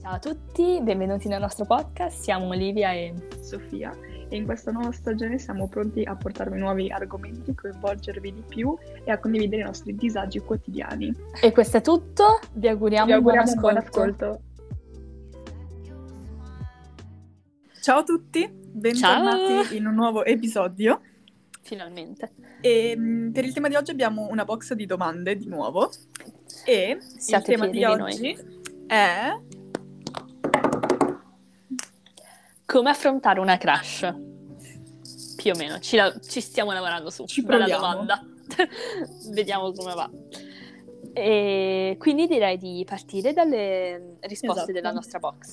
Ciao a tutti, benvenuti nel nostro podcast, siamo Olivia e Sofia e in questa nuova stagione siamo pronti a portarvi nuovi argomenti, coinvolgervi di più e a condividere i nostri disagi quotidiani. E questo è tutto, vi auguriamo, Vi auguriamo un un buon buon ascolto. ascolto. Ciao a tutti, bentornati Ciao. in un nuovo episodio. Finalmente. E, mh, per il tema di oggi abbiamo una box di domande di nuovo e Siate il tema di oggi è Come affrontare una crush? Più o meno, ci, la- ci stiamo lavorando su. Ci proviamo. domanda. Vediamo come va. E quindi direi di partire dalle risposte Esatto. della nostra box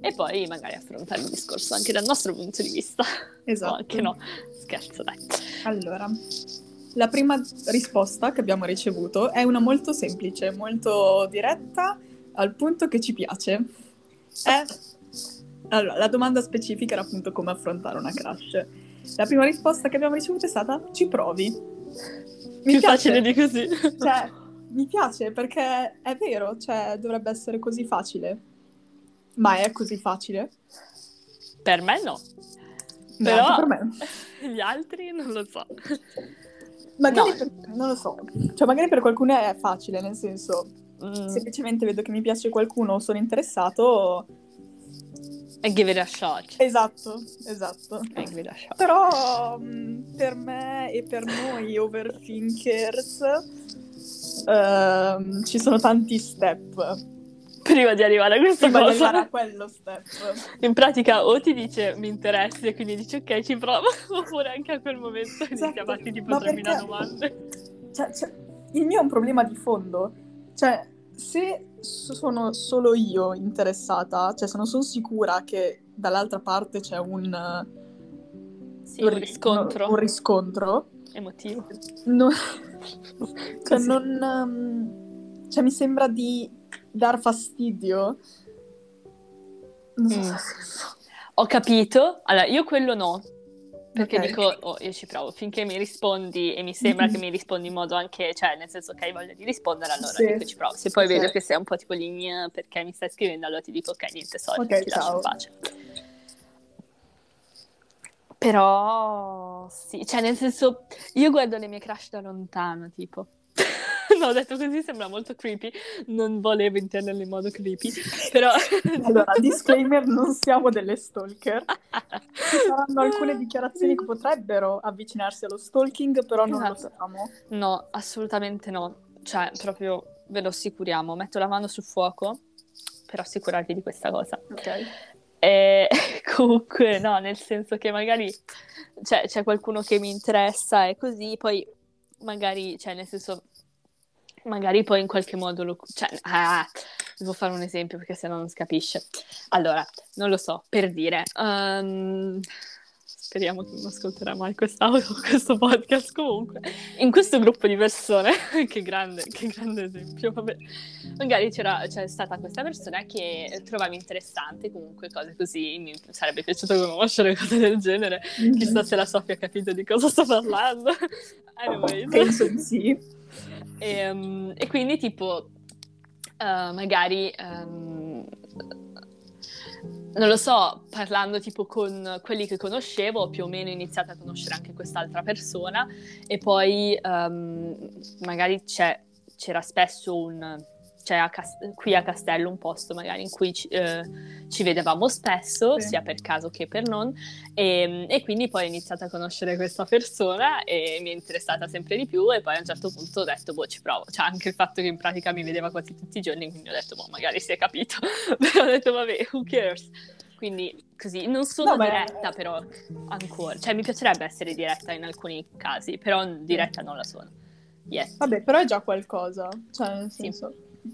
e poi magari affrontare il discorso anche dal nostro punto di vista. esatto. O anche no, scherzo dai. Allora, la prima risposta che abbiamo ricevuto è una molto semplice, molto diretta, al punto che ci piace. È... Allora, la domanda specifica era appunto come affrontare una crush. La prima risposta che abbiamo ricevuto è stata ci provi. Mi Più piace, facile di così. cioè, mi piace perché è vero, cioè dovrebbe essere così facile. Ma è così facile? Per me no, No, Però- per me. gli altri non lo so. Magari No. per, non lo so, cioè magari per qualcuno è facile, nel senso, Mm, semplicemente vedo che mi piace qualcuno o sono interessato. E give it a shot. Esatto, esatto. E give it a shot. Però mh, per me e per noi overthinkers ehm, ci sono tanti step Prima di arrivare a questa prima di cosa. arrivare a quello step. In pratica o ti dice mi interessi e quindi dici ok ci provo, oppure anche a quel momento inizi a Esatto. farti tipo Ma 3000 perché- domande. Cioè, cioè, il mio è un problema di fondo. Cioè, se sono solo io interessata, cioè se non sono sicura che dall'altra parte c'è un, Sì, un riscontro un riscontro, emotivo. no- cioè, non, um, cioè, mi sembra di dar fastidio. Non so Mm. se. Ho capito, allora io quello no, perché Ok. dico, oh, io ci provo, finché mi rispondi e mi sembra che mi rispondi in modo anche, cioè nel senso che hai voglia di rispondere, allora Sì. dico ci provo. Se poi Sì. vedo che sei un po' tipo lì, "Gnà, perché mi stai scrivendo, allora ti dico ok, niente, sorry, Ok, ti lascio ciao. in pace. Però sì, cioè nel senso, io guardo le mie crush da lontano, tipo. No, ho detto così sembra molto creepy, non volevo intenderlo in modo creepy, però... Allora, disclaimer, non siamo delle stalker. Ci saranno alcune dichiarazioni che potrebbero avvicinarsi allo stalking, però non lo Esatto. siamo. No, assolutamente no. Cioè, proprio ve lo assicuriamo. Metto la mano sul fuoco per assicurarvi di questa cosa. Ok. E comunque, no, nel senso che magari cioè, c'è qualcuno che mi interessa e così, poi magari, cioè, nel senso, magari poi in qualche modo lo... Cioè, ah, devo fare un esempio perché sennò non si capisce. Allora, non lo so, per dire... ehm, Speriamo che non ascolterà mai quest'audio, questo podcast comunque. In questo gruppo di persone, che grande, che grande esempio, vabbè. Magari c'era, c'è stata questa persona che trovavi interessante, comunque cose così, mi sarebbe piaciuto conoscere cose del genere. Chissà se la Sofia ha capito di cosa sto parlando. Anyways. Penso di sì. E, um, e quindi tipo, eh, magari, ehm, non lo so, parlando tipo con quelli che conoscevo, più o meno ho iniziato a conoscere anche quest'altra persona e poi ehm, magari c'era spesso un... C'è a Cas- qui a Castello un posto magari in cui ci, eh, ci vedevamo spesso, Sì. sia per caso che per non, e, e quindi poi ho iniziato a conoscere questa persona e mi è interessata sempre di più e poi a un certo punto ho detto, boh, ci provo. Cioè anche il fatto che in pratica mi vedeva quasi tutti i giorni, quindi ho detto, boh, magari si è capito. però ho detto, vabbè, who cares? Quindi così, non sono No, diretta però ancora. Cioè mi piacerebbe essere diretta in alcuni casi, però diretta non la sono. Yes. Vabbè, però è già qualcosa. Cioè, nel Sì.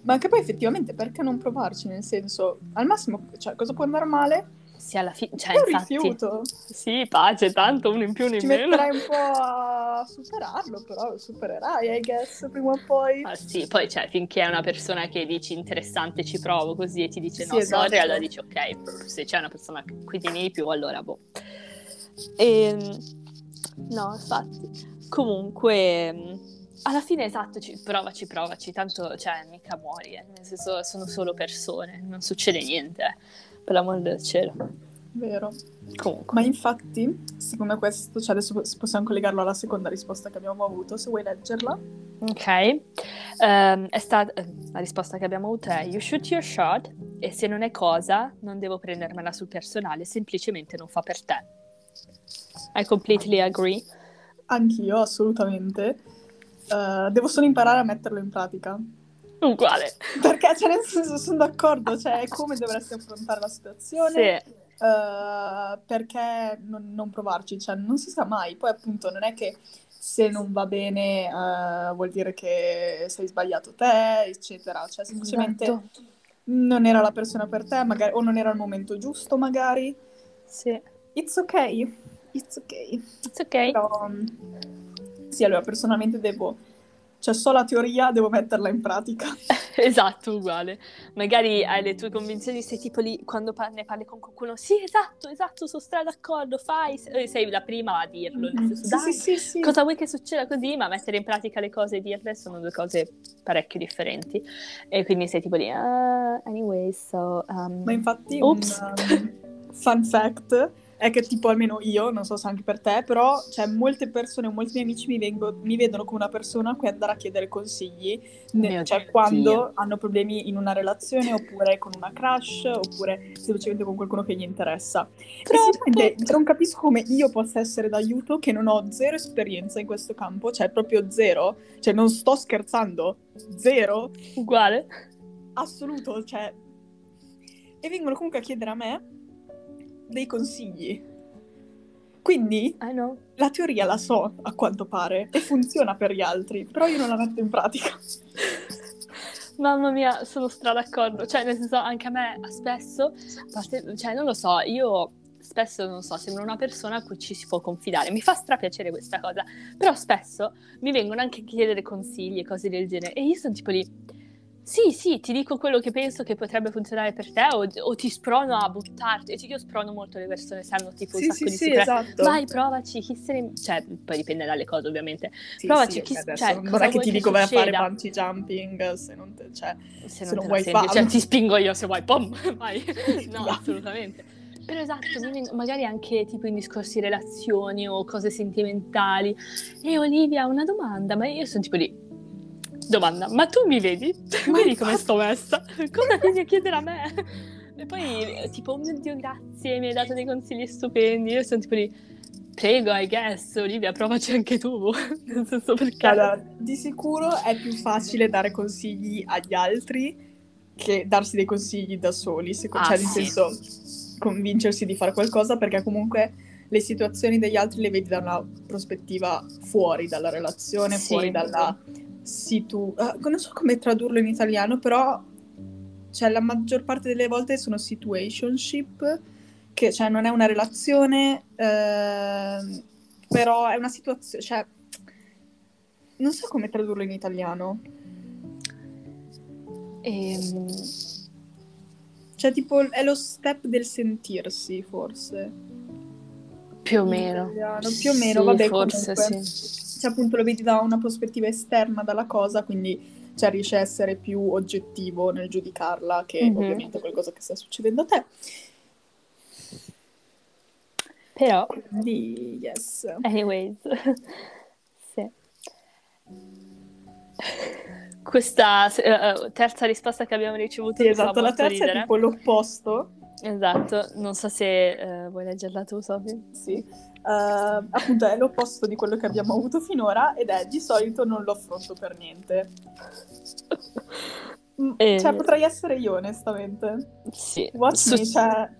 Ma anche poi effettivamente perché non provarci? Nel senso, al massimo, cioè, cosa può andare male? Sì, alla fine, cioè È un infatti... rifiuto. Sì, pace, tanto uno in più, uno in Ci meno. metterai un po' a superarlo, però lo supererai, I guess, prima o poi. Ah, sì, poi cioè, finché è una persona che dici interessante ci provo così e ti dice Sì, no, esatto. sorry, allora dici ok, se c'è una persona cui tieni di più, allora boh. E, no, infatti. Comunque, alla fine esatto, ci, provaci, provaci, tanto cioè mica muori, eh. nel senso sono solo persone, non succede niente, eh. per l'amor del cielo. Vero. Comunque. Ma infatti, secondo questo, cioè adesso possiamo collegarlo alla seconda risposta che abbiamo avuto, se vuoi leggerla. Ok, um, è stata, la risposta che abbiamo avuto è You shoot your shot e se non è cosa non devo prendermela sul personale, semplicemente non fa per te. I completely agree. Anch'io, assolutamente. Uh, devo solo imparare a metterlo in pratica. Uguale. Perché, cioè, nel senso, sono d'accordo, cioè, come dovresti affrontare la situazione. Sì. Uh, perché non, non, provarci? Cioè, non si sa mai. Poi, appunto, non è che se non va bene uh, vuol dire che sei sbagliato te, eccetera. Cioè, semplicemente esatto. non era la persona per te, magari, o non era il momento giusto, magari. Sì. It's ok. It's ok. It's ok. Però, um, sì, allora, personalmente devo cioè, so la teoria, devo metterla in pratica. esatto, uguale. Magari hai le tue convinzioni, sei tipo lì quando par- ne parli con qualcuno, sì, esatto, esatto, sono stra d'accordo, fai, sei la prima a dirlo. Mm-hmm. Senso, sì, sì, sì, cosa vuoi che succeda così? Ma mettere in pratica le cose e dirle sono due cose parecchio differenti. E quindi sei tipo lì, uh, anyway, so... Um... Ma infatti, Oops. un um, fun fact è che tipo almeno io, non so se anche per te, però cioè, molte persone, molti miei amici mi, vengo, mi vedono come una persona a cui andare a chiedere consigli, ne, cioè Dio. quando hanno problemi in una relazione oppure con una crush oppure semplicemente con qualcuno che gli interessa. E non capisco come io possa essere d'aiuto che non ho zero esperienza in questo campo, cioè proprio zero, cioè non sto scherzando, zero. Uguale. Assoluto, cioè... E vengono comunque a chiedere a me dei consigli. Quindi la teoria la so a quanto pare e funziona per gli altri, però io non la metto in pratica. Mamma mia, sono stra d'accordo. Cioè, nel senso, anche a me spesso, cioè, non lo so, io spesso, non so, sembro una persona a cui ci si può confidare. Mi fa strapiacere questa cosa, però spesso mi vengono anche a chiedere consigli e cose del genere e io sono tipo lì sì, sì, ti dico quello che penso che potrebbe funzionare per te o, o ti sprono a buttarti. E io sprono molto le persone se hanno tipo sì, un sacco sì, di sì, sicurezza. esatto. Vai, provaci, chi se ne... Cioè, poi dipende dalle cose ovviamente. Sì, provaci, sì, chi... Cioè, cioè, non è che ti dico vai a fare bungee jumping se non, te, cioè, se se non, non vuoi fare. Cioè, ti spingo io se vuoi, pom, vai. No, yeah. assolutamente. Però esatto, magari anche tipo in discorsi relazioni o cose sentimentali. E Olivia, una domanda, ma io sono tipo lì Domanda, ma tu mi vedi? Ma vedi come sto messa? Cosa vieni a chiedere a me? E poi tipo, oh mio Dio, grazie, mi hai dato dei consigli stupendi. Io sono tipo lì, prego, I guess, Olivia, provaci anche tu. Nel senso perché... Allora, di sicuro è più facile dare consigli agli altri che darsi dei consigli da soli. Secondo, ah, cioè, nel senso, convincersi di fare qualcosa perché comunque le situazioni degli altri le vedi da una prospettiva fuori dalla relazione, sì. fuori dalla situ... Uh, non so come tradurlo in italiano, però cioè, la maggior parte delle volte sono situationship, che cioè, non è una relazione, eh, però è una situazione... Cioè, non so come tradurlo in italiano. Ehm... Cioè, tipo, è lo step del sentirsi, forse. Più o meno. Più o meno, sì, vabbè, forse comunque. sì cioè appunto lo vedi da una prospettiva esterna dalla cosa, quindi cioè, riesci a essere più oggettivo nel giudicarla che mm-hmm. ovviamente qualcosa che sta succedendo a te. Però... Quindi, yes. Anyways. sì. Questa uh, terza risposta che abbiamo ricevuto sì, esatto, la terza ridere. è tipo l'opposto. Esatto, non so se uh, vuoi leggerla tu, Sofì. Sì, uh, appunto è l'opposto di quello che abbiamo avuto finora ed è di solito non lo affronto per niente. Mm, e... Cioè, potrei essere io, onestamente. Sì. Su... me, cioè...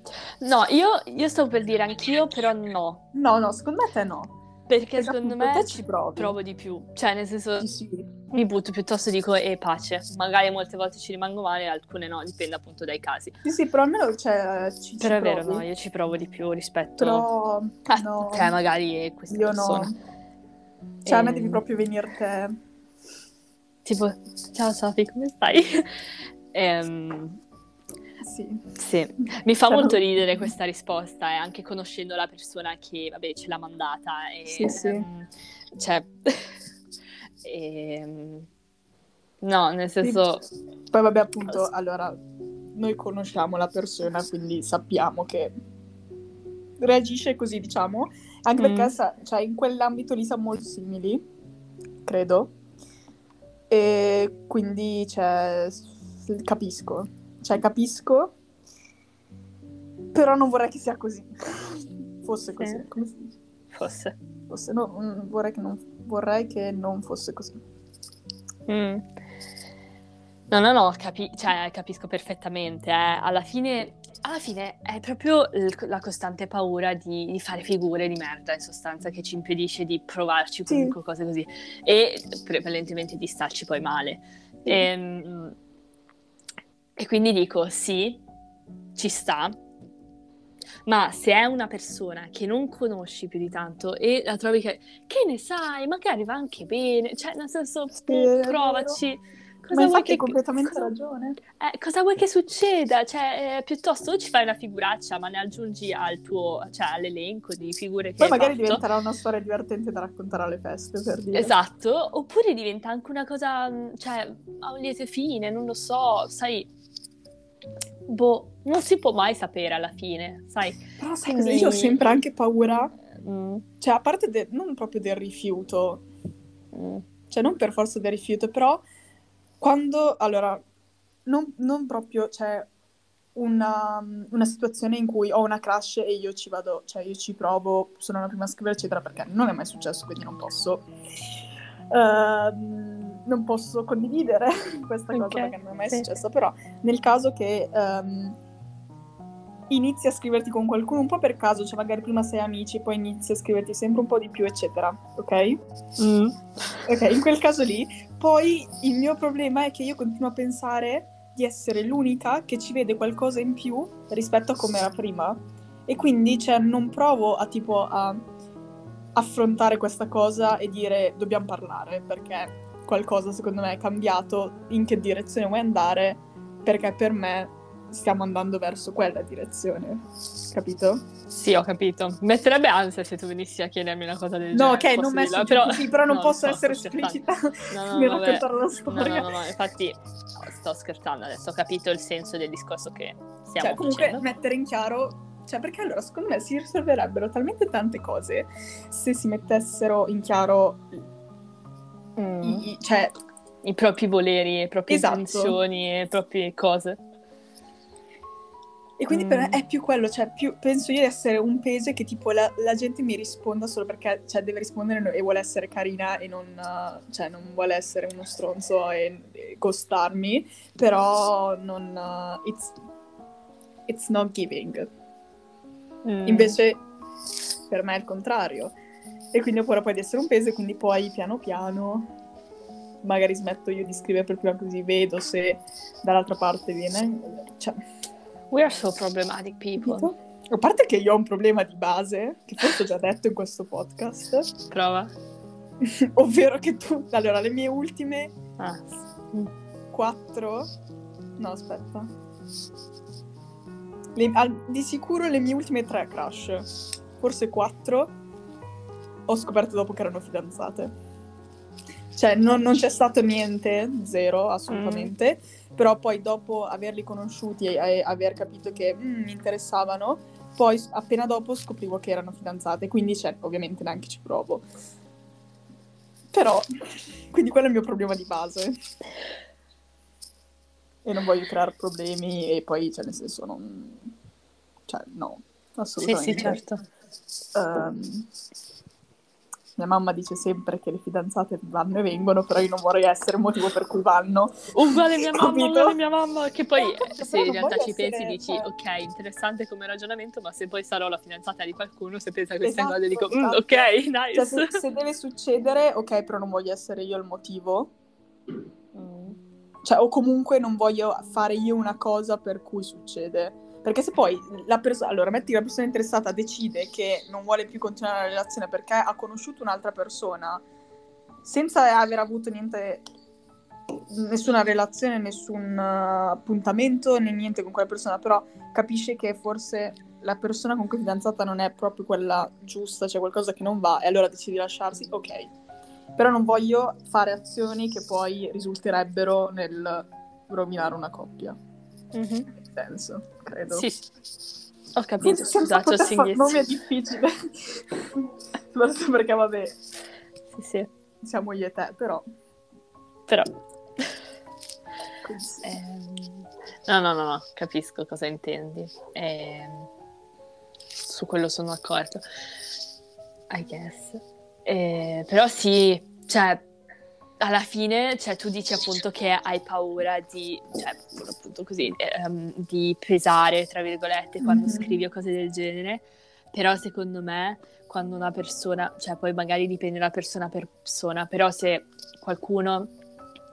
No, io, io stavo per dire anch'io, però no. No, no, secondo me te no. Perché, secondo me ci provo di più. Cioè, nel senso, sì, sì. mi butto piuttosto dico e pace. Magari molte volte ci rimango male, alcune no, dipende appunto dai casi. Sì, sì, però almeno cioè, ci, Però ci è vero, provi. no, io ci provo di più rispetto Però, a no. te, magari e queste Io persone. no. Cioè, a me Ehm, devi proprio venire te. Tipo, ciao Sofi, come stai? Ehm, Sì. Sì, mi fa Cioè, molto ridere questa risposta e anche conoscendo la persona che, vabbè, ce l'ha mandata e, Sì, sì. ehm, cioè, E... Ehm, no, nel senso... Sì. Poi vabbè appunto, allora, noi conosciamo la persona, quindi sappiamo che reagisce così, diciamo, anche perché mm. sa, cioè, in quell'ambito lì siamo molto simili, credo, e quindi cioè, capisco, cioè capisco, però non vorrei che sia così, fosse così, eh. come si dice? Fosse. Fosse, no, mm, vorrei che non, vorrei che non fosse così. Mm. No, no, no, capi- cioè, capisco perfettamente. Eh. Alla, fine, alla fine è proprio l- la costante paura di, di, fare figure di merda, in sostanza, che ci impedisce di provarci comunque sì. cose così. E prevalentemente di starci poi male. Sì. E, ehm, e quindi dico, sì, ci sta, ma se è una persona che non conosci più di tanto e la trovi che, che ne sai, magari va anche bene, cioè nel senso, sì, provaci. Cosa Ma vuoi che... hai completamente cosa... ragione. Eh, cosa vuoi che succeda? Cioè, eh, piuttosto ci fai una figuraccia, ma ne aggiungi al tuo, cioè, all'elenco di figure che Poi magari diventerà una storia divertente da raccontare alle feste, per dire. Esatto, oppure diventa anche una cosa, mm, cioè, a un lieto fine, non lo so, sai... Boh, non si può mai sapere alla fine, sai? Però sai Quindi... cosa? Io ho sempre anche paura, mm. cioè, a parte de- non proprio del rifiuto, mm. cioè, non per forza del rifiuto, però quando, allora, non, non proprio, cioè, una, una, situazione in cui ho una crush e io ci vado, cioè io ci provo, sono la prima a scrivere, eccetera, perché non è mai successo, quindi non posso. Uh, non posso condividere questa cosa okay. perché non è mai successo, però nel caso che um, inizi a scriverti con qualcuno un po' per caso, cioè magari prima sei amici, poi inizi a scriverti sempre un po' di più, eccetera, ok? Mm. Ok, in quel caso lì, poi il mio problema è che io continuo a pensare di essere l'unica che ci vede qualcosa in più rispetto a come era prima. E quindi, cioè, non provo a tipo a affrontare questa cosa e dire dobbiamo parlare, perché qualcosa secondo me è cambiato, in che direzione vuoi andare, perché per me stiamo andando verso quella direzione, capito? Sì, ho capito. Metterebbe ansia se tu venissi a chiedermi una cosa del no, genere. No, ok, non messo però... così, però non no, posso essere esplicita no, no, nel raccontare la storia. No, no, no, infatti sto scherzando adesso, ho capito il senso del discorso che stiamo cioè, comunque facendo. mettere in chiaro cioè, perché allora secondo me si risolverebbero talmente tante cose se si mettessero in chiaro mm. i, cioè, i propri voleri, le proprie esatto. intenzioni, le proprie cose. E quindi mm. per me mm. è più quello, cioè più, penso io di essere un peso che tipo la, la, gente mi risponda solo perché cioè, deve rispondere e vuole essere carina e non, uh, cioè, non vuole essere uno stronzo e, e costarmi, però non... Uh, it's, it's not giving. Mm. Invece per me è il contrario. E quindi ho paura poi di essere un peso e quindi poi piano piano magari smetto io di scrivere per prima così vedo se dall'altra parte viene... Cioè, We are so problematic people. A parte che io ho un problema di base, che forse ho già detto in questo podcast. Prova. Ovvero che tu... Allora, le mie ultime... Ah. Quattro... No, aspetta. Le... Al... Di sicuro le mie ultime tre crush, forse quattro, ho scoperto dopo che erano fidanzate. Cioè, non, non c'è stato niente, zero, assolutamente. Mm però poi dopo averli conosciuti e, e aver capito che mm, mi interessavano, poi appena dopo scoprivo che erano fidanzate, quindi cioè, ovviamente neanche ci provo. Però, quindi quello è il mio problema di base. E non voglio creare problemi e poi, cioè, nel senso, non... Cioè, no, assolutamente. Sì, sì, certo. Um, mia mamma dice sempre che le fidanzate vanno e vengono, però io non vorrei essere il motivo per cui vanno. Uguale mia mamma, uguale mia mamma, che poi eh, se in realtà ci essere, pensi dici cioè... ok, interessante come ragionamento, ma se poi sarò la fidanzata di qualcuno, se pensa a queste esatto, cose dico mm, esatto. ok, nice. Cioè, se, se, deve succedere, ok, però non voglio essere io il motivo. Mm. Cioè, o comunque non voglio fare io una cosa per cui succede. Perché se poi la persona, allora metti la persona interessata decide che non vuole più continuare la relazione perché ha conosciuto un'altra persona senza aver avuto niente, nessuna relazione, nessun uh, appuntamento né niente con quella persona, però capisce che forse la persona con cui è fidanzata non è proprio quella giusta, c'è cioè qualcosa che non va e allora decide di lasciarsi, ok. però non voglio fare azioni che poi risulterebbero nel rovinare una coppia. Mhm. Senso, credo. Sì. Ho capito, Senza poter far nomi è difficile. Soprattutto perché, vabbè, Sì, sì. siamo io e te, però... Però... ehm, No, no, no, no, capisco cosa intendi. Ehm, Su quello sono d'accordo. I guess. Eh, però sì, cioè, alla fine, cioè, tu dici appunto che hai paura di, cioè, appunto così, ehm, di pesare, tra virgolette, quando Mhm. scrivi o cose del genere. Però secondo me, quando una persona, cioè poi magari dipende da persona per persona, però se qualcuno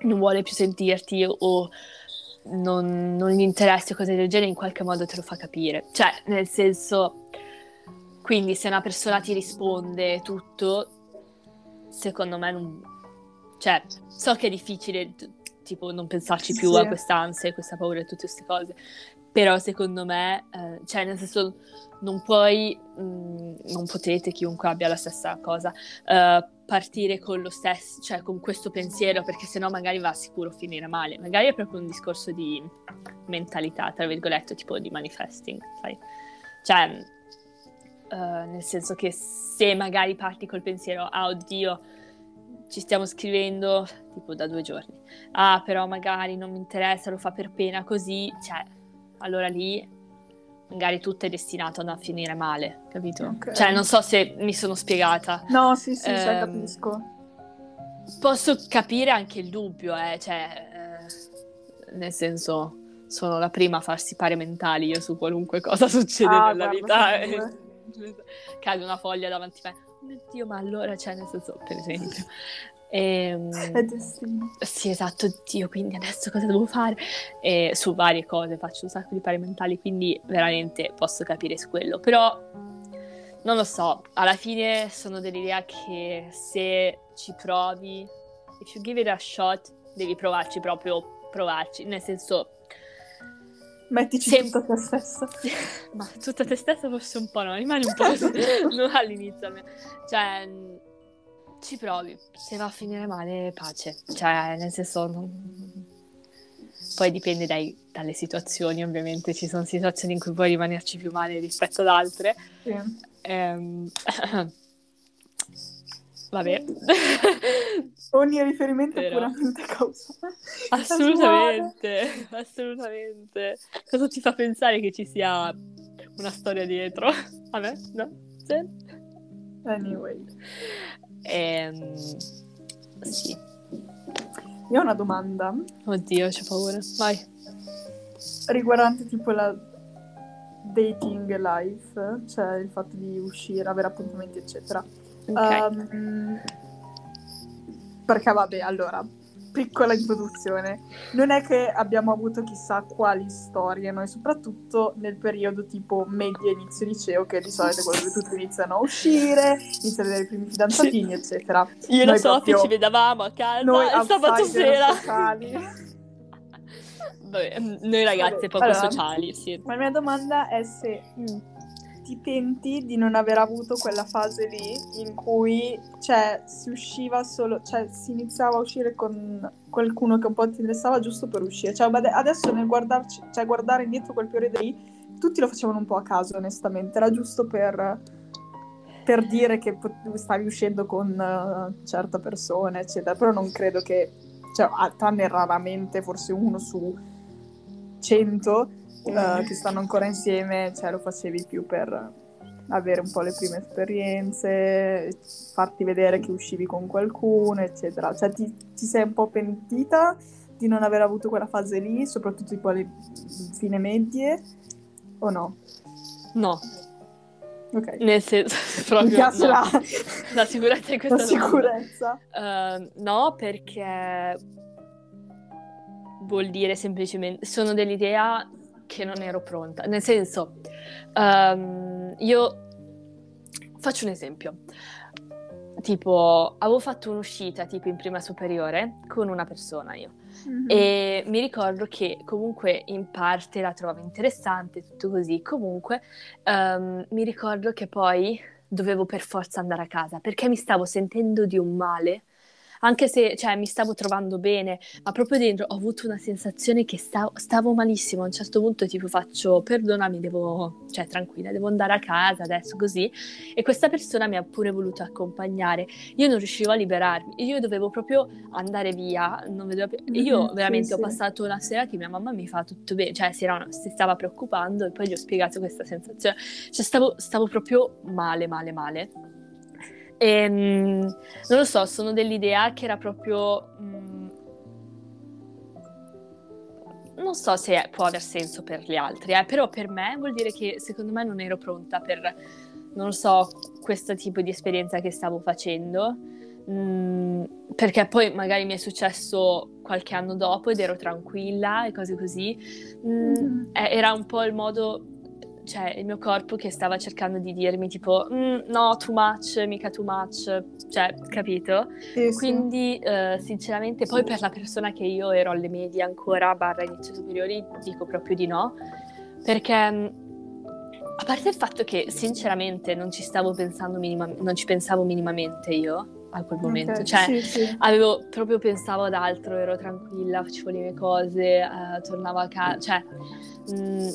non vuole più sentirti o non, non gli interessa o cose del genere, in qualche modo te lo fa capire. Cioè, nel senso, quindi se una persona ti risponde tutto, secondo me non... Cioè, so che è difficile, tipo, non pensarci più Sì. a quest'ansia, questa paura e tutte queste cose, però secondo me, eh, cioè, nel senso, non puoi, mh, non potete, chiunque abbia la stessa cosa, eh, partire con lo stesso, cioè con questo pensiero, perché sennò magari va sicuro a finire male. Magari è proprio un discorso di mentalità, tra virgolette, tipo di manifesting, sai? Cioè, eh, nel senso che se magari parti col pensiero, ah oddio, ci stiamo scrivendo tipo da due giorni, ah però magari non mi interessa, lo fa per pena così, cioè, allora lì magari tutto è destinato a finire male, capito? Ok. Cioè, non so se mi sono spiegata. No, sì, sì, cioè, Ehm, capisco. Posso capire anche il dubbio, eh, cioè, eh, nel senso, sono la prima a farsi pare mentali io su qualunque cosa succede Ah, nella guarda, vita. sì, Cade una foglia davanti a me. Dio, ma allora, cioè, nel senso, per esempio. Ehm, È destino. sì, esatto, Dio, quindi adesso cosa devo fare? E su varie cose faccio un sacco di pari mentali, quindi veramente posso capire su quello. Però non lo so, alla fine sono dell'idea che se ci provi, if you give it a shot, devi provarci proprio, provarci, nel senso, Mettici Sem- tutto a te stessa. ma tutta te stessa forse un po' no, rimani un po' non all'inizio. Cioè, mh, ci provi, se va a finire male, pace. Cioè, nel senso, non- poi dipende dai- dalle situazioni, ovviamente, ci sono situazioni in cui puoi rimanerci più male rispetto ad altre. Sì. Ehm, Vabbè. Ogni riferimento è Vero. puramente causale. Assolutamente, assolutamente. Cosa ti fa pensare che ci sia una storia dietro? Me? No? Sì. Anyway, Ehm, sì. io ho una domanda Oddio, c'ho paura. Vai. riguardante tipo la dating life, cioè il fatto di uscire, avere appuntamenti, eccetera. Um, perché vabbè, allora, piccola introduzione. Non è che abbiamo avuto chissà quali storie, noi soprattutto nel periodo tipo media inizio liceo, che di solito è quello dove tutti iniziano a uscire, iniziano ad avere i primi fidanzatini, eccetera. Io e Noi la Sofia ci vedavamo a casa Noi il sabato sera. Vabbè, mm, noi ragazze Vabbè, poco allora. sociali, sì. Ma la mia domanda è se mm, ti penti di non aver avuto quella fase lì in cui cioè, si usciva solo, cioè si iniziava a uscire con qualcuno che un po' ti interessava giusto per uscire. Cioè, adesso nel guardarci, cioè, guardare indietro quel periodo lì, tutti lo facevano un po' a caso, onestamente. Era giusto per, per dire che stavi uscendo con eh, certa persona, eccetera. Però non credo che, cioè, tranne raramente, forse uno su cento eh, che stanno ancora insieme, cioè lo facevi più per avere un po' le prime esperienze, farti vedere che uscivi con qualcuno, eccetera. Cioè ti, ti sei un po' pentita di non aver avuto quella fase lì, soprattutto tipo alle fine medie, o no? No, Ok. nel senso, Mi proprio piace no. la, la sicurezza in la questa domanda. sicurezza. Ehm, no, perché vuol dire semplicemente sono dell'idea che non ero pronta. Nel senso, ehm, io faccio un esempio. Tipo, avevo fatto un'uscita tipo in prima superiore con una persona io. Mhm. E mi ricordo che comunque in parte la trovavo interessante, tutto così. Comunque ehm, mi ricordo che poi dovevo per forza andare a casa perché mi stavo sentendo di un male anche se cioè, mi stavo trovando bene, ma proprio dentro ho avuto una sensazione che stavo, stavo malissimo. A un certo punto tipo faccio, perdonami, devo, cioè tranquilla, devo andare a casa adesso così. E questa persona mi ha pure voluto accompagnare. Io non riuscivo a liberarmi, io dovevo proprio andare via. Non vedevo più. Io mm-hmm, veramente sì, ho passato una sera che mia mamma mi fa tutto bene, cioè si, era, si stava preoccupando e poi gli ho spiegato questa sensazione. Cioè stavo, stavo proprio male, male, male. E, ehm, non lo so, sono dell'idea che era proprio... Mh, mm, non so se può aver senso per gli altri, eh, però per me vuol dire che secondo me non ero pronta per, non so, questo tipo di esperienza che stavo facendo. Mm, perché poi magari mi è successo qualche anno dopo ed ero tranquilla e cose così. Mm, mm-hmm. Era un po' il modo cioè il mio corpo che stava cercando di dirmi tipo mm, no, too much, mica too much, cioè, capito? Sì, Quindi sì. Uh, sinceramente poi per la persona che io ero alle medie ancora, barra inizio superiori, dico proprio di no, perché mm, a parte il fatto che sinceramente non ci stavo pensando minimamente, non ci pensavo minimamente io a quel momento, okay, cioè sì, sì. avevo proprio pensavo ad altro, ero tranquilla, facevo le mie cose, uh, tornavo a casa, cioè mh, mm,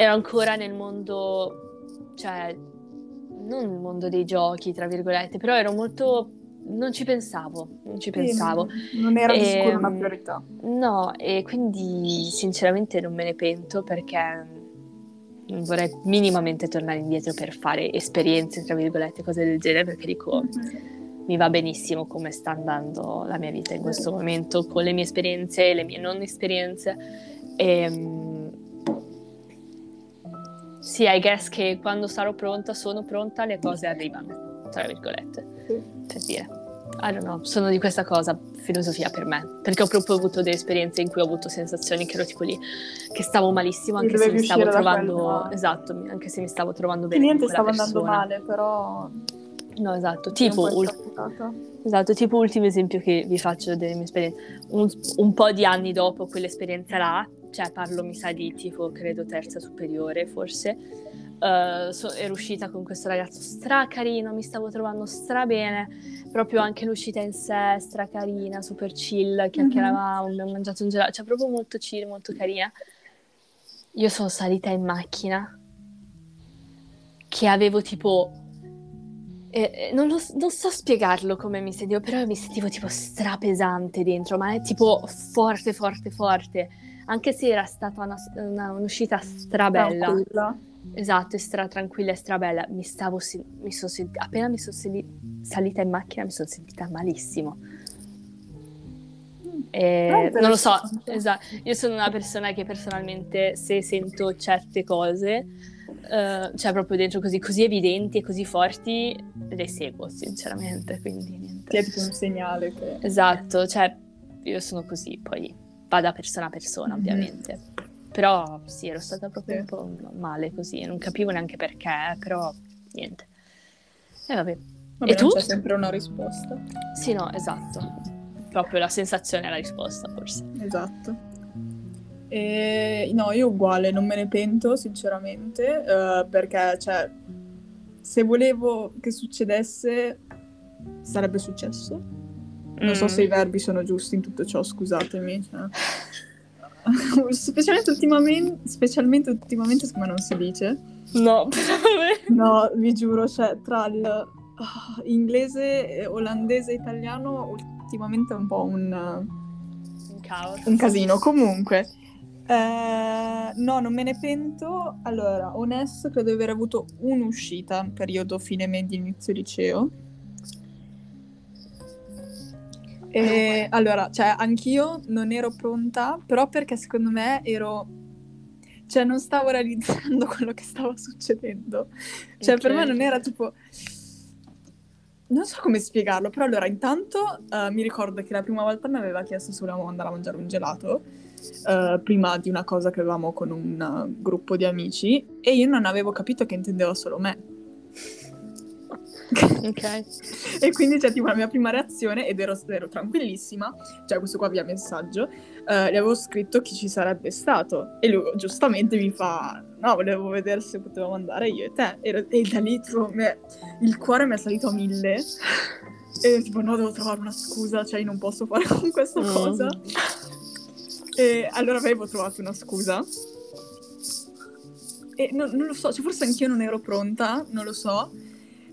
ero ancora nel mondo, cioè, non nel mondo dei giochi, tra virgolette, però ero molto... non ci pensavo, non ci pensavo. Non era di sicuro una ehm, priorità. No, e quindi sinceramente non me ne pento perché vorrei minimamente tornare indietro per fare esperienze, tra virgolette, cose del genere, perché dico... Mm-hmm mi va benissimo come sta andando la mia vita in questo momento, con le mie esperienze le mie non esperienze. E, ehm, sì, I guess che quando sarò pronta, sono pronta, le cose arrivano, tra virgolette, sì. per dire. I don't know, sono di questa cosa, filosofia per me, perché ho proprio avuto delle esperienze in cui ho avuto sensazioni che ero tipo lì, che stavo malissimo, anche se mi stavo trovando, esatto, anche se mi stavo trovando bene. Niente stava andando male, però... No, esatto, tipo, ul- esatto, tipo ultimo esempio che vi faccio delle mie esperienze, un, un po' di anni dopo quell'esperienza là, cioè parlo mi sa di tipo credo terza superiore forse, uh, so, ero uscita con questo ragazzo stracarino, mi stavo trovando strabene, proprio anche l'uscita in sé stracarina, super chill, chiacchieravamo, mm-hmm. abbiamo mangiato un gelato, cioè proprio molto chill, molto carina. Io sono salita in macchina che avevo tipo eh, non, lo, non, so spiegarlo come mi sentivo, però mi sentivo tipo strapesante dentro, ma è tipo forte, forte, forte anche se era stata una, una, un'uscita strabella. Tranquilla. Esatto, stra tranquilla e strabella. Mi stavo, mi sono sentita, appena mi sono salita in macchina mi sono sentita malissimo. E, non lo so, esatto. Io sono una persona che personalmente se sento certe cose, uh, cioè proprio dentro così, così evidenti e così forti, le seguo sinceramente. Quindi niente. Che è tipo un segnale che... Esatto, cioè io sono così, poi va da persona a persona, mm-hmm. ovviamente. Però sì, ero stata proprio sì. un po' male così, non capivo neanche perché, però niente. E vabbè. vabbè e tu? C'è sempre una risposta. Sì, no, esatto. Proprio la sensazione è la risposta, forse. Esatto. E, no, io uguale, non me ne pento sinceramente, uh, perché cioè, se volevo che succedesse, sarebbe successo non so se i mm. verbi sono giusti in tutto ciò, scusatemi. Cioè. specialmente, ultimamente, specialmente ultimamente, secondo me non si dice. No, no, vi giuro, cioè, tra il uh, inglese, olandese e italiano, ultimamente è un po' un... un caos. Un casino. Comunque, eh, no, non me ne pento. Allora, onesto, credo di aver avuto un'uscita, periodo fine media, inizio liceo E, allora, cioè, anch'io non ero pronta, però perché secondo me ero... Cioè, non stavo realizzando quello che stava succedendo. Cioè, okay. per me non era tipo... Non so come spiegarlo, però allora intanto uh, mi ricordo che la prima volta mi aveva chiesto se volevamo andare a mangiare un gelato, uh, prima di una cosa che avevamo con un uh, gruppo di amici, e io non avevo capito che intendeva solo me. Ok. e quindi c'è tipo la mia prima reazione ed ero, ero tranquillissima, cioè questo qua via messaggio, uh, le avevo scritto chi ci sarebbe stato e lui giustamente mi fa no, volevo vedere se potevamo andare io e te e, e da lì tipo, me, il cuore mi è salito a mille E tipo, no, devo trovare una scusa, cioè io non posso fare questa Mm. cosa. E allora avevo trovato una scusa. E non, non lo so, cioè forse anch'io non ero pronta, non lo so.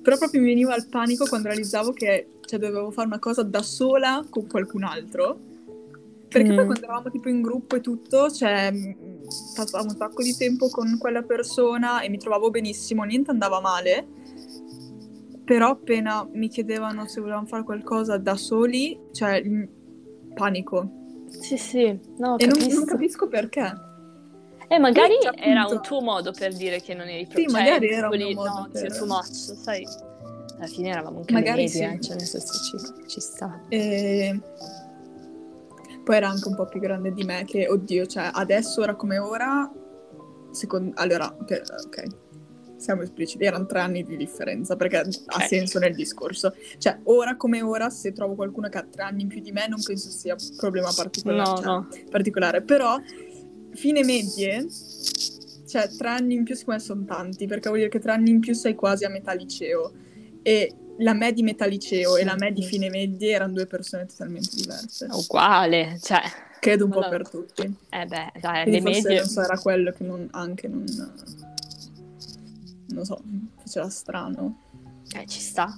Però proprio mi veniva il panico quando realizzavo che cioè, dovevo fare una cosa da sola con qualcun altro. Perché Mm. poi quando eravamo tipo in gruppo e tutto, cioè, mh, passavo un sacco di tempo con quella persona e mi trovavo benissimo, niente andava male. Però appena mi chiedevano se volevamo fare qualcosa da soli, cioè, il panico. Sì, sì, no, E non, capisco. non capisco perché. E magari appunto- era un tuo modo per dire che non eri pronto. Sì, cioè, magari era un modo no, per- too much, sai. Alla fine eravamo anche Magari sì. eh, cioè nel senso ci, ci sta. E poi era anche un po' più grande di me che, oddio, cioè adesso, ora come ora, secondo... Allora, per- ok, siamo espliciti, erano tre anni di differenza perché ha Ok. senso nel discorso. Cioè, ora come ora, se trovo qualcuno che ha tre anni in più di me, non penso sia un problema particolare. No, cioè, no. particolare. Però, fine medie, cioè tre anni in più secondo me sono tanti, perché vuol dire che tre anni in più sei quasi a metà liceo. E la me di metà liceo e la me di Sì. fine medie erano due persone totalmente diverse. Uguale, cioè, Credo un po' Madonna. per tutti. eh beh, dai, Quindi forse medie... non era quello che non, anche non... Non so, faceva strano. Eh, ci sta.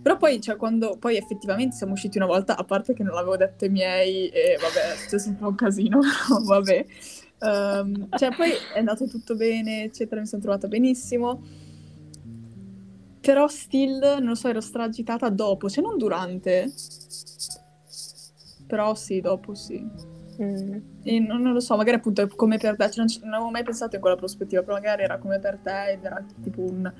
Però poi, cioè, quando poi effettivamente siamo usciti una volta, a parte che non l'avevo detto ai miei, e vabbè, è successo un po' un casino, vabbè. Ehm, cioè, poi è andato tutto bene, eccetera, mi sono trovata benissimo. Però still, non lo so, ero stragitata dopo, cioè non durante. Però sì, dopo sì. Mm. E non, non lo so, magari appunto è come per te, cioè non, non avevo mai pensato in quella prospettiva, però magari era come per te ed era tipo un-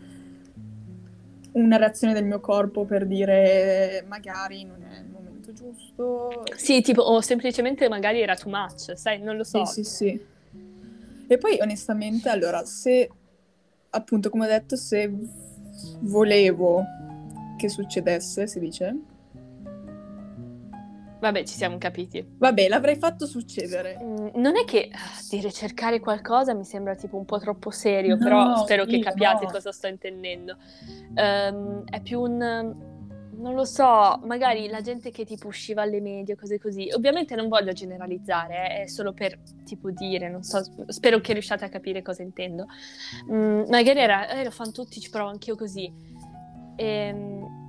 una reazione del mio corpo per dire magari non è il momento giusto. Sì, tipo, o semplicemente magari era too much, sai, non lo so. Sì, sì, sì. E poi onestamente, allora, se appunto come ho detto, se volevo che succedesse, si dice, Vabbè, ci siamo capiti. vabbè, l'avrei fatto succedere. Mm, Non è che ah, dire cercare qualcosa mi sembra tipo un po' troppo serio, No, però spero che sì, capiate no. cosa sto intendendo. Ehm, è più un... non lo so, magari la gente che tipo usciva alle medie, cose così. Ovviamente non voglio generalizzare, eh, è solo per tipo dire, non so, spero che riusciate a capire cosa intendo. Mm, magari era, eh, lo fanno tutti, ci provo anch'io così. Ehm,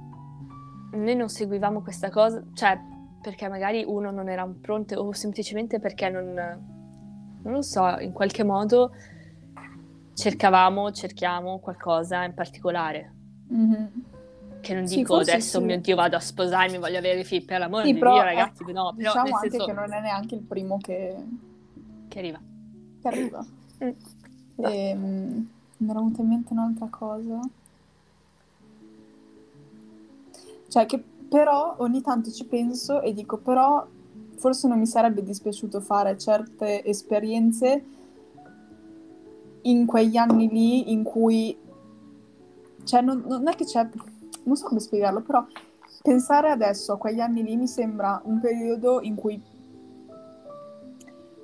noi non seguivamo questa cosa, cioè perché magari uno non era pronto o semplicemente perché non, non lo so, in qualche modo cercavamo, cerchiamo qualcosa in particolare. Mhm. Che non Sì, dico adesso, sì. mio Dio, vado a sposarmi, voglio avere figli per l'amore Sì, di però, Dio, ragazzi, ecco, no, però diciamo anche senso che non è neanche il primo che, che arriva. che arriva. Mm. Ehm, mi era venuta in mente un'altra cosa. Cioè che però ogni tanto ci penso e dico però forse non mi sarebbe dispiaciuto fare certe esperienze in quegli anni lì in cui cioè non, non è che c'è non so come spiegarlo però pensare adesso a quegli anni lì mi sembra un periodo in cui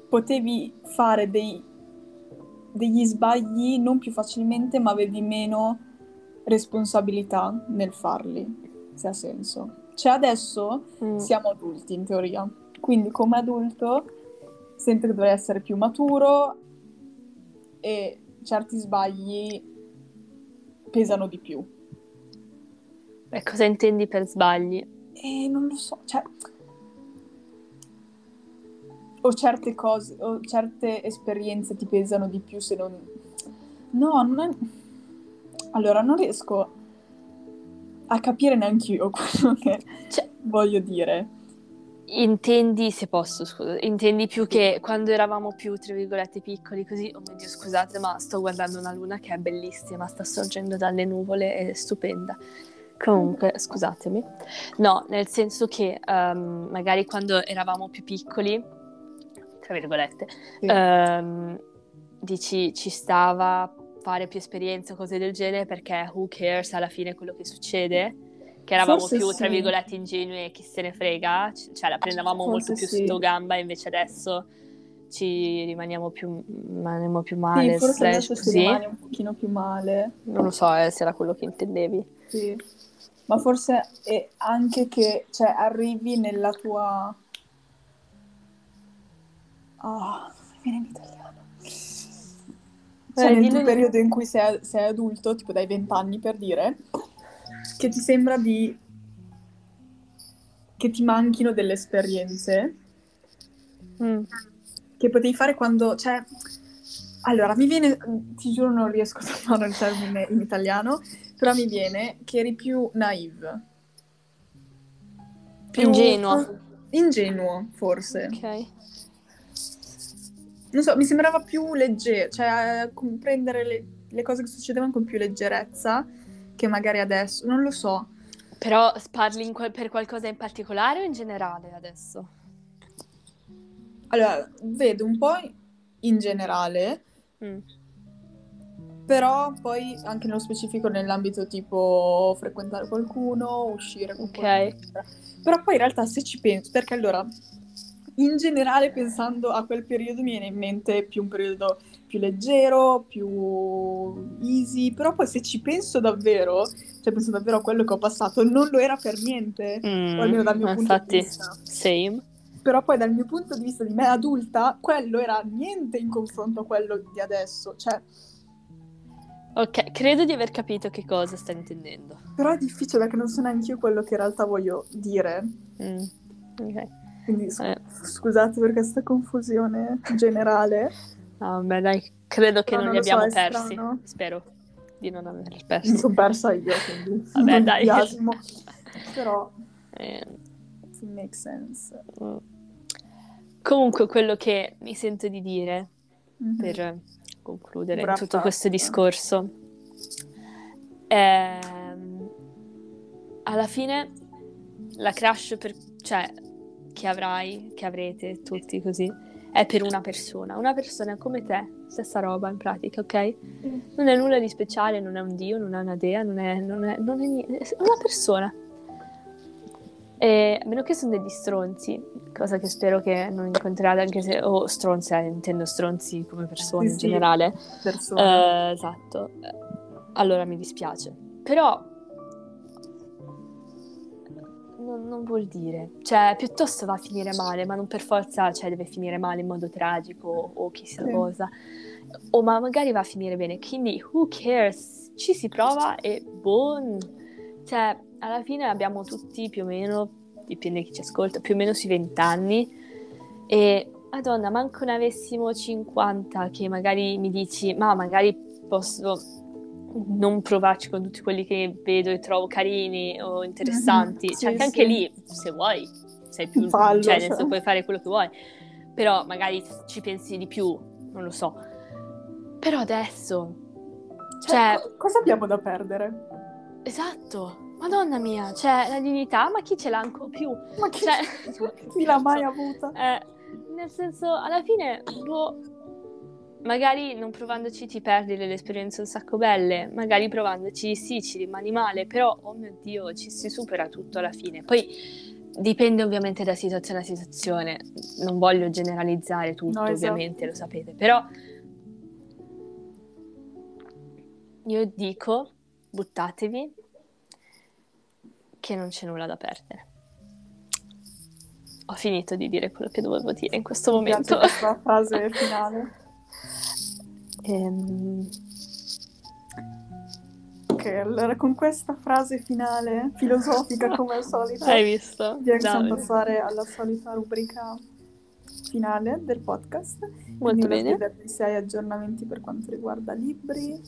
potevi fare dei, degli sbagli non più facilmente, ma avevi meno responsabilità nel farli, se ha senso. Cioè adesso Mm. siamo adulti in teoria, quindi come adulto sento che dovrei essere più maturo e certi sbagli pesano di più. E cosa intendi per sbagli? E non lo so, cioè... O certe cose, o certe esperienze ti pesano di più se non... No, non è... Allora, non riesco a capire neanche io quello che Cioè, voglio dire. Intendi, se posso, scusa, intendi più che quando eravamo più, tra virgolette, piccoli, così, oh mio Dio, scusate, ma sto guardando una luna che è bellissima, sta sorgendo dalle nuvole, è stupenda. Comunque, scusatemi. No, nel senso che ehm, magari quando eravamo più piccoli, tra virgolette, Sì. ehm, dici ci stava fare più esperienze o cose del genere perché who cares alla fine quello che succede? Che eravamo Forse più, sì. tra virgolette, ingenui e chi se ne frega, cioè la prendevamo molto Forse più sì. sotto gamba, invece adesso ci rimaniamo più, rimaniamo più male, Sì, forse slash adesso si così. rimane un pochino più male. Non lo so eh, se era quello che intendevi. Sì. ma forse è anche che cioè, arrivi nella tua... Ah, viene in italiano. Cioè, Eh, nel tuo periodo in cui sei, sei adulto, tipo dai 20 anni per dire, che ti sembra di... che ti manchino delle esperienze Mm. che potevi fare quando, cioè, allora mi viene, ti giuro non riesco a trovare il termine in italiano, però mi viene che eri più naive. Più- Ingenua. Ingenuo, forse. Ok. Non so, mi sembrava più leggero, cioè comprendere le, le cose che succedevano con più leggerezza che magari adesso, non lo so. Però parli in qual- per qualcosa in particolare o in generale adesso? Allora, vedo un po' in generale, Mm. Però poi anche nello specifico nell'ambito tipo frequentare qualcuno, uscire con Ok. qualcuno. Però poi in realtà se ci penso, perché allora in generale pensando a quel periodo mi viene in mente più un periodo più leggero, più easy, però poi se ci penso davvero, cioè penso davvero a quello che ho passato, non lo era per niente, o almeno dal mio ma punto Mm, infatti, di vista. same. Però poi dal mio punto di vista di me adulta, quello era niente in confronto a quello di adesso, cioè Ok, credo di aver capito che cosa stai intendendo. Però è difficile perché non so neanche io quello che in realtà voglio dire. Mm. Ok. Quindi s- Eh. scusate per questa confusione generale. Ah, beh, dai, credo che non non li so, abbiamo è persi. strano. Spero di non averli Mi persi. sono persa io, quindi Vabbè, non dai. biasimo. Però Eh, it makes sense. mm. Comunque, quello che mi sento di dire Mhm. per concludere Wrap tutto questo discorso. Ehm, alla fine la crush per, cioè, che avrai, che avrete tutti così, è per una persona, una persona come te, stessa roba in pratica, ok? Non è nulla di speciale, non è un dio, non è una dea, non è, non è, non è niente, è una persona. E, a meno che sono degli stronzi, cosa che spero che non incontrerete anche se... o stronzi, eh, intendo stronzi come persone Sì, in sì. generale. Persona. Eh, esatto. Allora mi dispiace. Però... Non, non vuol dire. Cioè, piuttosto va a finire male, ma non per forza, cioè, deve finire male in modo tragico o chissà Sì. cosa. O ma magari va a finire bene. Quindi, who cares? Ci si prova e buon. Cioè, alla fine abbiamo tutti più o meno, dipende chi ci ascolta, più o meno sui 20 anni. E, madonna, manco ne avessimo 50 che magari mi dici, ma magari posso non provarci con tutti quelli che vedo e trovo carini o interessanti. Mhm, cioè, sì, che anche sì. lì, se vuoi, sei più... Fallo, cioè, nel cioè. senso, puoi fare quello che vuoi. Però magari ci pensi di più, non lo so. Però adesso... Cioè, Cioè, co- cosa abbiamo da perdere? esatto. Madonna mia, cioè, la dignità, ma chi ce l'ha ancora più? Ma chi, Cioè, chi l'ha mai avuta? Eh, nel senso, alla fine, boh, magari non provandoci ti perdi delle esperienze un sacco belle, magari provandoci sì, ci rimani male, però, oh mio Dio, ci si supera tutto alla fine. Poi dipende ovviamente da situazione a situazione, non voglio generalizzare tutto, No, esatto. ovviamente, lo sapete, però io dico, buttatevi, che non c'è nulla da perdere. Ho finito di dire quello che dovevo dire in questo Mi piace momento. questa frase finale. Ehm, Ok, allora con questa frase finale, filosofica come al solito, hai visto? Dai, passare alla solita rubrica finale del podcast. molto Quindi bene. se hai aggiornamenti per quanto riguarda libri,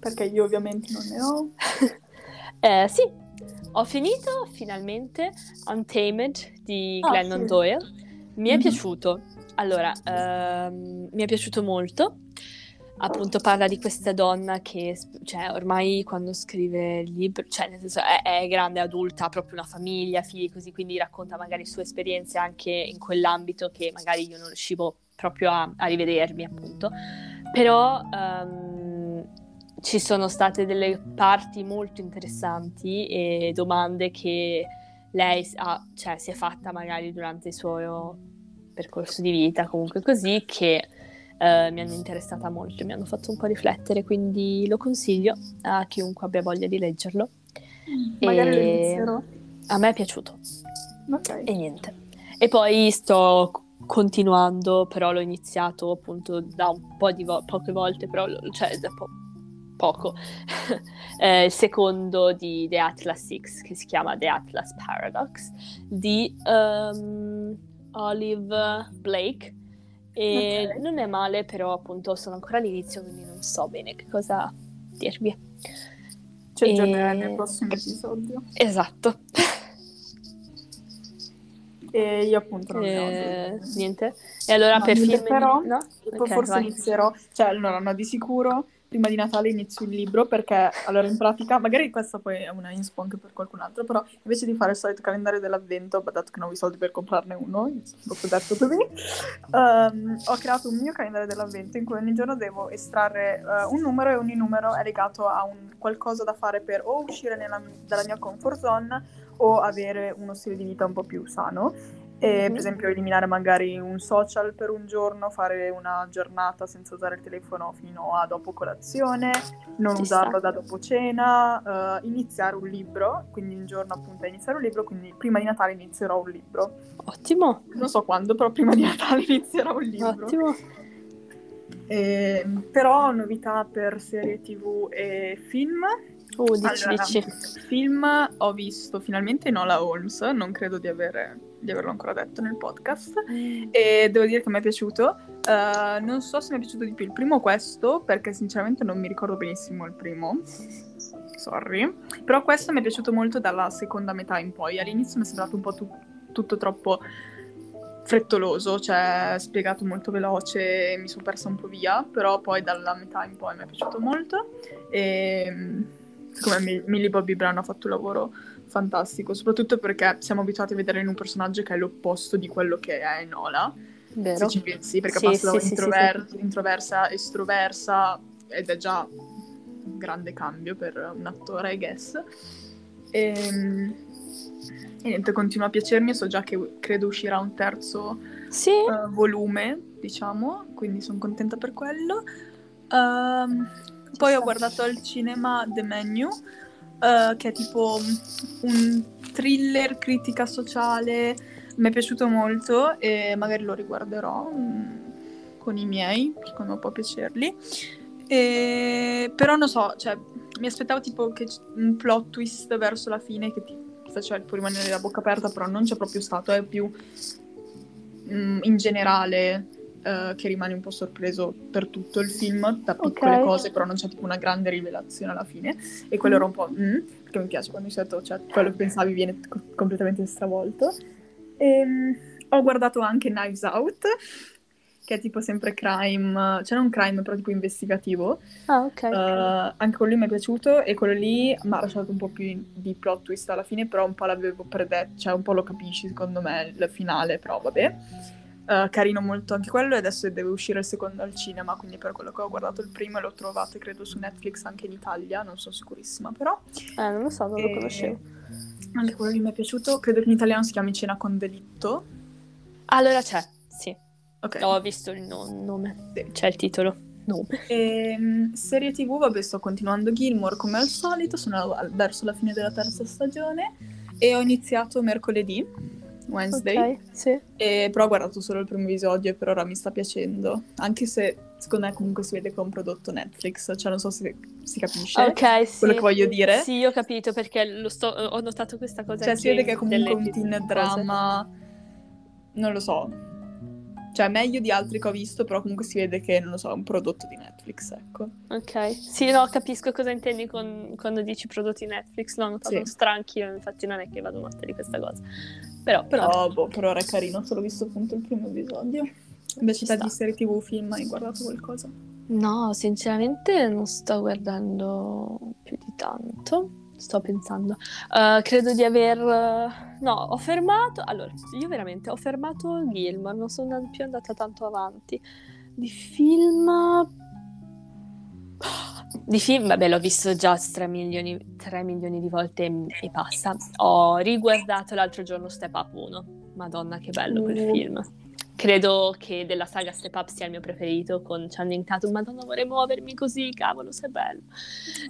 perché io ovviamente non ne ho. Eh, sì, ho finito finalmente Untamed di Ah, Glennon sì. Doyle. Mi è Mhm. piaciuto. Allora, ehm, mi è piaciuto molto. Appunto parla di questa donna che, cioè, ormai quando scrive il libro, cioè, nel senso, è, è grande, adulta, ha proprio una famiglia, figli, così, quindi racconta magari sue esperienze anche in quell'ambito che magari io non riuscivo proprio a, a rivedermi, appunto. Però ehm, ci sono state delle parti molto interessanti e domande che lei ha- cioè, si è fatta magari durante il suo percorso di vita, comunque così, che eh, mi hanno interessata molto, mi hanno fatto un po' riflettere, quindi lo consiglio a chiunque abbia voglia di leggerlo. Magari lo E- inizierò. A me è piaciuto. Ok. E niente. E poi sto continuando, però l'ho iniziato appunto da un po' di vo- poche volte, però cioè da po- poco. Eh, il secondo di The Atlas Six che si chiama The Atlas Paradox di ehm, Olive Blake. E Ok. non è male, però appunto sono ancora all'inizio, quindi non so bene che cosa dirvi. Ci E- aggiornerai nel prossimo episodio. Esatto. E io appunto non Eh, niente. E allora No, per film... però, no? Poi Ok, forse vai. inizierò, cioè allora no, di sicuro prima di Natale inizio il libro perché allora in pratica, magari questa poi è una inspo anche per qualcun altro, però invece di fare il solito calendario dell'avvento, dato che non ho i soldi per comprarne uno, proprio detto così, ehm, ho creato un mio calendario dell'avvento in cui ogni giorno devo estrarre eh, un numero e ogni numero è legato a un qualcosa da fare per o uscire nella- dalla mia comfort zone o avere uno stile di vita un po' più sano. E, Mhm. per esempio eliminare magari un social per un giorno, fare una giornata senza usare il telefono fino a dopo colazione, non Ci usarlo sta. da dopo cena, eh, iniziare un libro, quindi un giorno appunto iniziare un libro, quindi prima di Natale inizierò un libro. Ottimo, Non so quando, però prima di Natale inizierò un libro. ottimo. E, però novità per serie tv e film. Uh, dici, Allora, dici. Film ho visto finalmente Nola Holmes, non credo di, avere- di averlo ancora detto nel podcast. E devo dire che mi è piaciuto. Eh, non so se mi è piaciuto di più il primo o questo, perché sinceramente non mi ricordo benissimo il primo. Sorry. Però questo mi è piaciuto molto dalla seconda metà in poi. All'inizio mi è sembrato un po' tu- tutto troppo frettoloso, cioè spiegato molto veloce mi sono persa un po' via, però poi dalla metà in poi mi è piaciuto molto e secondo me Mi- Millie Bobby Brown ha fatto un lavoro fantastico, soprattutto perché siamo abituati a vedere in un personaggio che è l'opposto di quello che è Nola, Vero? se ci pensi, perché Sì, passa da sì, sì, introver- introversa a estroversa ed è già un grande cambio per un attore, I guess. E, e niente, continua a piacermi, so già che credo uscirà un terzo Sì, eh, volume, diciamo, quindi sono contenta per quello. Ehm, poi ho guardato al cinema The Menu, eh, che è tipo un thriller, critica sociale, mi è piaciuto molto e magari lo riguarderò mm, con i miei, secondo me può piacerli. E- Però non so, cioè, mi aspettavo tipo che un plot twist verso la fine che ti faceva tipo rimanere la bocca aperta, però non c'è proprio stato, è più mm, in generale eh, che rimani un po' sorpreso per tutto il film, da piccole Ok. cose, però non c'è tipo una grande rivelazione alla fine. E quello era un po'... mm, perché mi piace quando solito cioè, quello che pensavi viene co- completamente stravolto. Ehm, ho guardato anche Knives Out, che è tipo sempre crime, cioè non crime, però tipo investigativo. ah, ok. Eh, anche quello lì mi è piaciuto e quello lì mi ha lasciato un po' più di plot twist alla fine, però un po' l'avevo predetto, cioè un po' lo capisci secondo me il finale, però vabbè. Eh, carino molto anche quello e adesso deve uscire il secondo al cinema, quindi per quello che ho guardato il primo e lo trovate credo su Netflix anche in Italia, non sono sicurissima però. Eh, non lo so, non lo E- conoscevo. Anche quello lì mi è piaciuto, credo che in italiano si chiami Cena con delitto. Allora c'è, sì. Ok. Ho visto il no- nome. Sì. C'è il titolo. Nome. Ehm, serie TV, vabbè, sto continuando Gilmore come al solito, sono verso la fine della terza stagione e ho iniziato mercoledì, Wednesday, Ok, sì. e però ho guardato solo il primo episodio e per ora mi sta piacendo, anche se secondo me comunque si vede che è un prodotto Netflix, cioè non so se si capisce Ok, sì. quello che voglio dire. Sì, ho capito perché lo sto, ho notato questa cosa. Cioè si vede che è comunque un teen drama, non lo so, cioè meglio di altri che ho visto, però comunque si vede che, non lo so, è un prodotto di Netflix, ecco. Ok, sì, no, capisco cosa intendi con- quando dici prodotti Netflix. L'ho notato Sì. stranchio, infatti non è che vado matta di questa cosa. Però, Però boh, per ora è carino, solo visto appunto il primo episodio. Invece di serie tv film hai guardato qualcosa? No, sinceramente non sto guardando più di tanto. Sto pensando. Eh, credo di aver. No, ho fermato. Allora, io veramente ho fermato Gilmore, non sono and- più andata tanto avanti. Di film. Di film, vabbè, l'ho visto già 3 milioni, 3 milioni di volte e, basta. Ho riguardato l'altro giorno Step Up 1. Madonna, che bello quel Uh. film. credo che della saga Step Up sia il mio preferito con Channing Tatum. Madonna, vorrei muovermi così, cavolo, sei bello.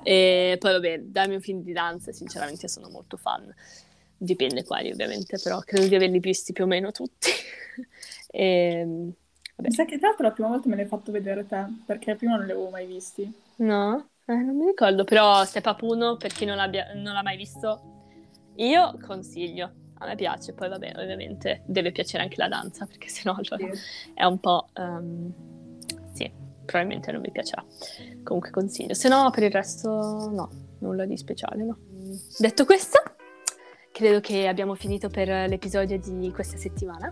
E poi vabbè, dal mio film di danza, sinceramente sono molto fan. Dipende quali, ovviamente, però credo di averli visti più o meno tutti. e, Mi sa che tra l'altro la prima volta me l'hai fatto vedere te, perché prima non li avevo mai visti. No? Eh, non mi ricordo, però Step Up 1, per chi non, non l'ha mai visto, io consiglio. A me piace, poi vabbè, ovviamente deve piacere anche la danza, perché sennò allora Sì. è un po'... ehm, sì, probabilmente non mi piacerà. Comunque consiglio. Se no, per il resto no, nulla di speciale, no. Detto questo, credo che abbiamo finito per l'episodio di questa settimana.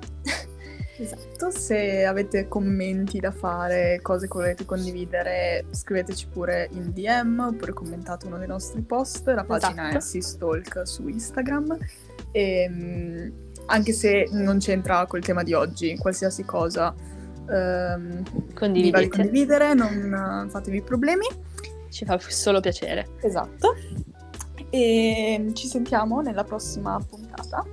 Esatto, se avete commenti da fare, cose che volete condividere, scriveteci pure in DM oppure commentate uno dei nostri post. La pagina Esatto. è Sistalk su Instagram. E, mm, anche se non c'entra col tema di oggi, qualsiasi cosa ehm, vi va di Condividete, condividere, non fatevi problemi. ci fa solo piacere. Esatto. E ci sentiamo nella prossima puntata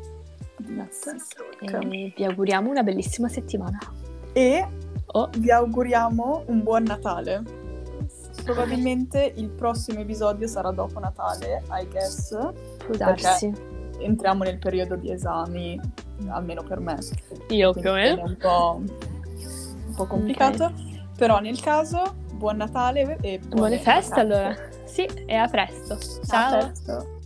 Sistalk. E vi auguriamo una bellissima settimana. E Oh, vi auguriamo un buon Natale. Probabilmente il prossimo episodio sarà dopo Natale, I guess. può darsi. Entriamo nel periodo di esami, almeno per me. Io più o meno. un po', un po' complicato. Però nel caso, buon Natale e buone, Buone feste allora. Sì, e a presto. A Ciao. presto.